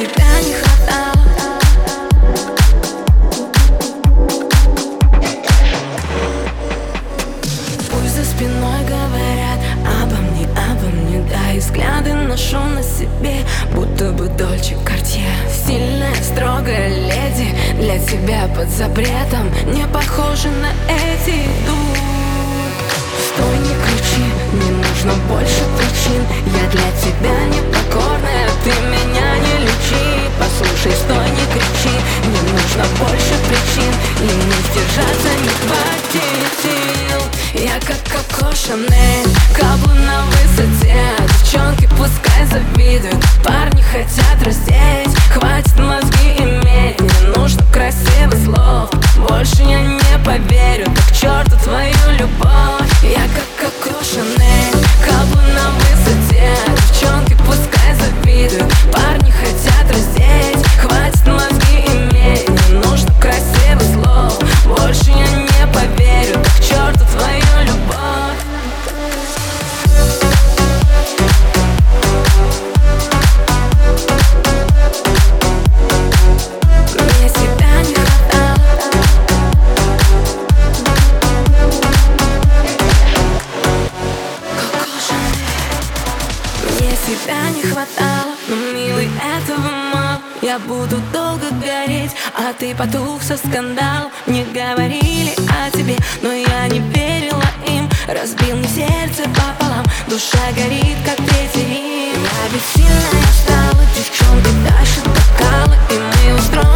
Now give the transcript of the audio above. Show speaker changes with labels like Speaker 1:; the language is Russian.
Speaker 1: тебя не хватало. Пусть за спиной говорят обо мне, обо мне Да и взгляды ношу на себе, будто бы Дольче Картье Сильная, строгая леди Для тебя под запретом Не похожа на эти идут Стой, не кричи, не нужно больше причин Я для тебя не Chanel хватало Но, милый, этого мало. Я буду долго гореть А ты потух со скандал Мне говорили о тебе Но я не верила им. Разбил мне сердце пополам Душа горит, как третий рим Я ведь сильно ждала Девчонки дальше бокалы И мы устроим